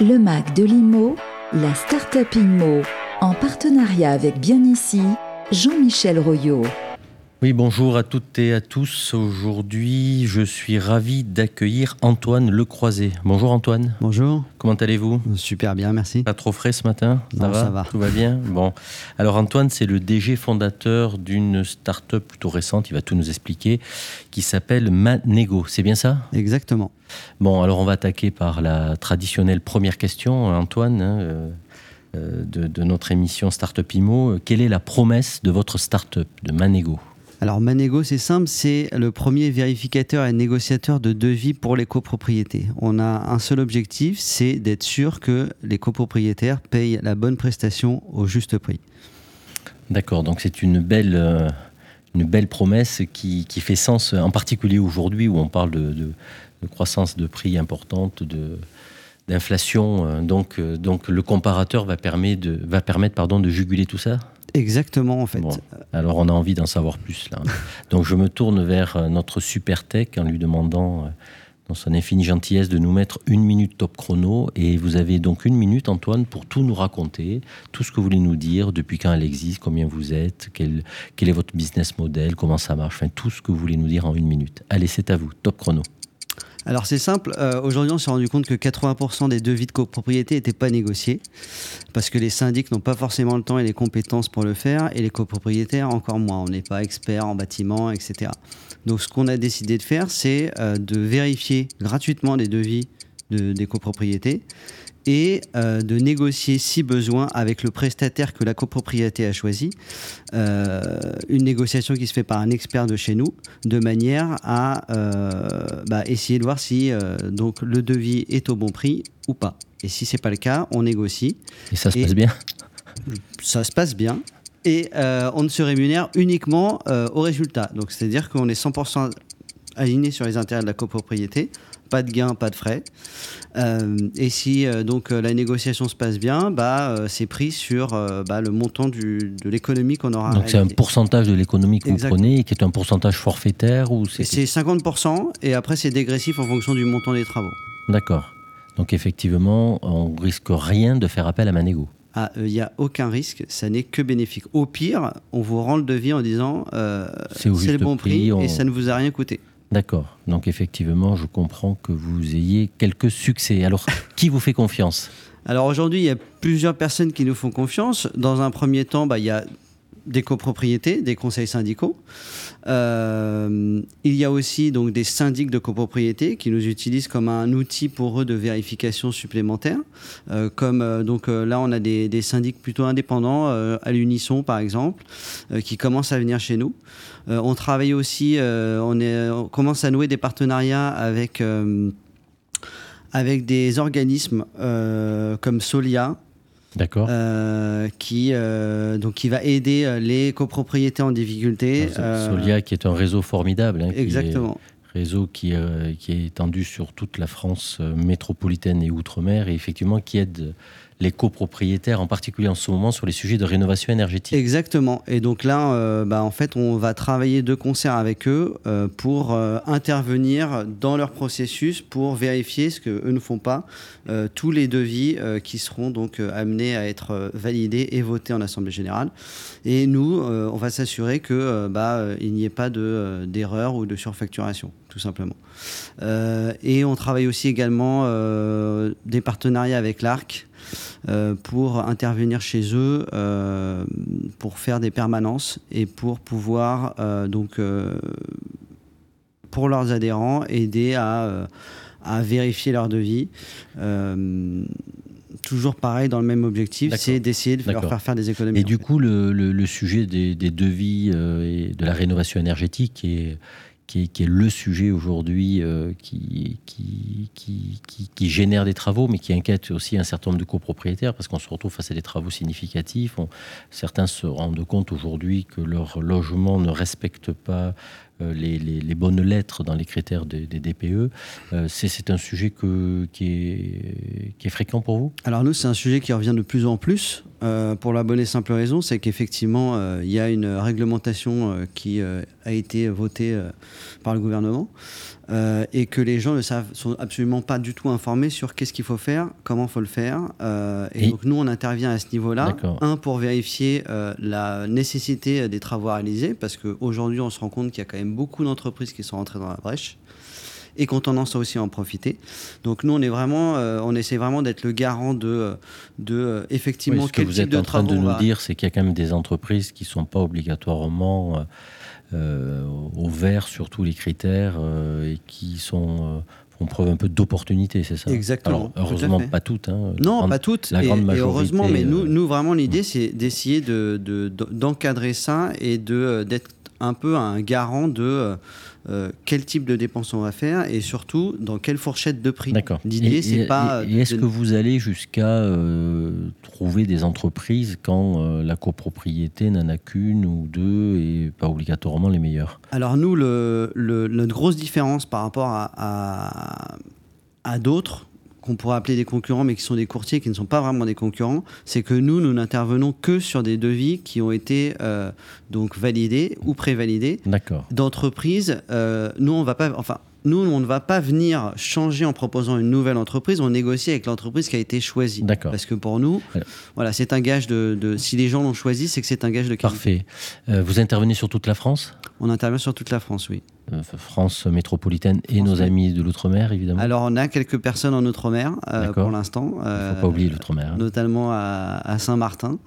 Le Mac de l'IMO, la Startup IMO, en partenariat avec Bien Ici, Jean-Michel Royot. Oui, bonjour à toutes et à tous. Aujourd'hui, je suis ravi d'accueillir Antoine Lecroisé. Bonjour Antoine. Bonjour. Comment allez-vous? Super bien, merci. Pas trop frais ce matin? Ça, va ça va Tout va bien? Bon. Alors Antoine, c'est le DG fondateur d'une start-up plutôt récente, il va tout nous expliquer, qui s'appelle Manego. C'est bien ça? Exactement. Bon, alors on va attaquer par la traditionnelle première question, Antoine. Hein, euh, de, de, notre émission Startup Imo. Quelle est la promesse de votre startup, de Manego? Alors Manego, c'est simple, c'est le premier vérificateur et négociateur de devis pour les copropriétés. On a un seul objectif, c'est d'être sûr que les copropriétaires payent la bonne prestation au juste prix. D'accord, donc c'est une belle, euh, promesse qui, fait sens, en particulier aujourd'hui où on parle de, croissance de prix importante, d'inflation. Euh, donc, euh, donc le comparateur va permettre, de juguler tout ça? Exactement, en fait. alors, on a envie d'en savoir plus, là. Donc, je me tourne vers euh, notre super tech en lui demandant, euh, dans son infinie gentillesse, de nous mettre une minute top chrono. Et vous avez donc une minute, Antoine, pour tout nous raconter, tout ce que vous voulez nous dire, depuis quand elle existe, combien vous êtes, quel, quel est votre business model, comment ça marche, enfin, tout ce que vous voulez nous dire en une minute. Allez, c'est à vous, top chrono. Alors c'est simple, euh, aujourd'hui on s'est rendu compte que 80% des devis de copropriété n'étaient pas négociés parce que les syndics n'ont pas forcément le temps et les compétences pour le faire et les copropriétaires encore moins. On n'est pas expert en bâtiment, etc. Donc ce qu'on a décidé de faire, c'est euh, de vérifier gratuitement les devis de, des copropriétés et euh, de négocier si besoin avec le prestataire que la copropriété a choisi, euh, une négociation qui se fait par un expert de chez nous, de manière à euh, bah, essayer de voir si donc le devis est au bon prix ou pas. Et si c'est pas le cas, on négocie. Et ça se passe bien Ça se passe bien. Et on ne se rémunère uniquement au résultat. Donc c'est-à-dire qu'on est 100% aligné sur les intérêts de la copropriété pas de gain, pas de frais. Euh, et si euh, donc euh, la négociation se passe bien, bah, euh, c'est pris sur bah, le montant du, de l'économie qu'on aura. Donc c'est un pourcentage de l'économie que Exactement. vous prenez, qui est un pourcentage forfaitaire ou c'est C'est 50% et après c'est dégressif en fonction du montant des travaux. D'accord. Donc effectivement, on risque rien de faire appel à Manego. Il ah, n'y a aucun risque, ça n'est que bénéfique. Au pire, on vous rend le devis en disant c'est le bon prix, prix on... et ça ne vous a rien coûté. D'accord. Donc effectivement, je comprends que vous ayez quelques succès. Alors, qui vous fait confiance? Alors aujourd'hui, il y a plusieurs personnes qui nous font confiance. Dans un premier temps, bah, il y a des copropriétés, des conseils syndicaux. Euh, il y a aussi donc des syndics de copropriété qui nous utilisent comme un outil pour eux de vérification supplémentaire. Euh, comme euh, donc là, on a des, syndics plutôt indépendants, à l'unisson par exemple, qui commencent à venir chez nous. on travaille aussi, on, commence à nouer des partenariats avec avec des organismes comme Solia, D'accord. Euh, qui, euh, donc, qui va aider euh, les copropriétés en difficulté. Solia, qui est un réseau formidable. Hein, exactement. réseau qui, qui, est étendu sur toute la France métropolitaine et outre-mer et effectivement qui aide les copropriétaires, en particulier en ce moment, sur les sujets de rénovation énergétique. Exactement. Et donc là, euh, bah, en fait, on va travailler de concert avec eux euh, pour euh, intervenir dans leur processus pour vérifier ce qu'eux ne font pas, tous les devis qui seront donc amenés à être validés et votés en Assemblée Générale. Et nous, on va s'assurer que bah, n'y ait pas d'erreur ou de surfacturation, tout simplement. et on travaille aussi également des partenariats avec l'ARC, euh, pour intervenir chez eux, euh, pour faire des permanences et pour pouvoir euh, donc pour leurs adhérents aider à, à vérifier leur devis toujours pareil dans le même objectif, c'est d'essayer de leur faire faire des économies. Et du coup, le, le, le, sujet des, des devis euh, et de la rénovation énergétique est, qui est, le sujet aujourd'hui euh, qui, qui, qui, génère des travaux, mais qui inquiète aussi un certain nombre de copropriétaires, parce qu'on se retrouve face à des travaux significatifs. Certains se rendent compte aujourd'hui que leur logement ne respecte pas euh, les, bonnes lettres dans les critères des, DPE. Euh, c'est un sujet qui, est, qui est fréquent pour vous? Alors nous, c'est un sujet qui revient de plus en plus. Euh, pour la bonne et simple raison, c'est qu'effectivement, euh, il y a une réglementation euh, qui a été votée par le gouvernement et que les gens ne savent, sont absolument pas du tout informés sur qu'est-ce qu'il faut faire, comment il faut le faire. et, donc nous, on intervient à ce niveau-là. Un, pour vérifier la nécessité des travaux réalisés, parce qu'aujourd'hui, on se rend compte qu'il y a quand même beaucoup d'entreprises qui sont rentrées dans la brèche et qu'on tendance à aussi en profiter. Donc nous, on est vraiment, euh, on essaie vraiment d'être le garant de, de euh, effectivement ce que vous êtes en train de nous dire, c'est qu'il y a quand même des entreprises qui sont pas obligatoirement euh, au vert sur tous les critères et qui sont font preuve un peu d'opportunité, c'est ça? Exactement. heureusement, pas toutes. Hein. non, pas toutes. La grande majorité, et heureusement, mais nous, nous vraiment, l'idée, c'est d'essayer d'encadrer de, ça et d'être un peu un garant de euh, quel type de dépenses on va faire et surtout dans quelle fourchette de prix. D'accord. L'idée, c'est pas. Et, est-ce que vous allez jusqu'à euh, trouver des entreprises quand euh, la copropriété n'en a qu'une ou deux et pas obligatoirement les meilleures? Alors, nous, le, notre grosse différence par rapport à, à, à d'autres, qu'on pourrait appeler des concurrents, mais qui sont des courtiers, qui ne sont pas vraiment des concurrents, c'est que nous, nous n'intervenons que sur des devis qui ont été euh, donc validés ou prévalidés d'entreprises. Euh, nous, on va pas, enfin, nous, on ne va pas venir changer en proposant une nouvelle entreprise. On négocie avec l'entreprise qui a été choisie. D'accord. Parce que pour nous, voilà, c'est un gage de, Si les gens l'ont choisi, c'est que c'est un gage de qualité. Parfait. Euh, vous intervenez sur toute la France? On intervient sur toute la France, oui. Euh, France métropolitaine et nos amis de l'outre-mer, évidemment Alors, on a quelques personnes en outre-mer euh, pour l'instant. Il ne faut pas oublier l'outre-mer. Hein. Notamment à, Saint-Martin,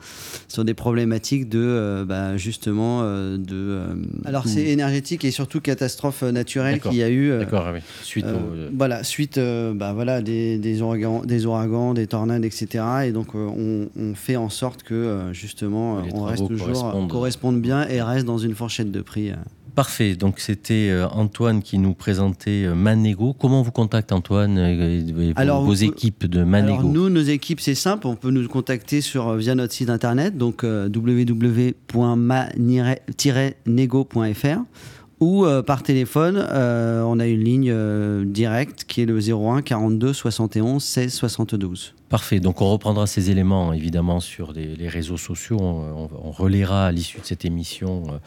sur des problématiques de, bah, justement, de. Alors, c'est énergétique et surtout catastrophe naturelle qu'il y a eu D'accord, oui. Suite euh, Voilà, suite euh, bah, voilà, des, des, ouragans, des ouragans, des tornades, etc. Et donc, euh, on, fait en sorte que, justement, on reste toujours, correspondent... bien et reste dans une fourchette de prix. Parfait. Donc c'était Antoine qui nous présentait Manego. Comment vous contacte Antoine et vos, vos équipes de Manego alors Nous, nos équipes, c'est simple. On peut nous contacter sur, via notre site internet, donc www.ma-nego.fr ou euh, par téléphone, euh, on a une ligne euh, directe qui est le 01 42 71 16 72. Parfait. Donc on reprendra ces éléments évidemment sur les, réseaux sociaux. On, on, relaiera à l'issue de cette émission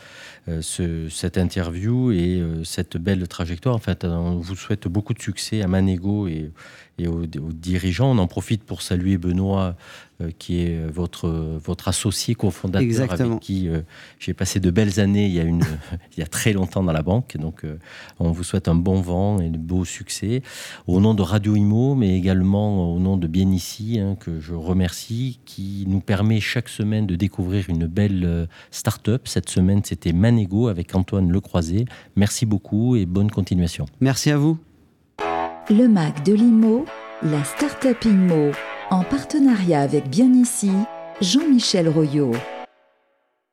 ce, cette interview et cette belle trajectoire. En fait, on vous souhaite beaucoup de succès à Manego et, et aux, dirigeants. On en profite pour saluer Benoît, euh, qui est votre, votre associé cofondateur avec qui euh, j'ai passé de belles années il y, a une, il y a très longtemps dans la banque. Donc, euh, on vous souhaite un bon vent et de beaux succès. Au nom de Radio Imo, mais également au nom de Bien Ici, hein, que je remercie, qui nous permet chaque semaine de découvrir une belle start-up. Cette semaine, c'était Manego avec Antoine Lecroisé. Merci beaucoup et bonne continuation. Merci à vous. Le MAC de l'IMO, la Startup IMO, en partenariat avec Bien Ici, Jean-Michel Royot.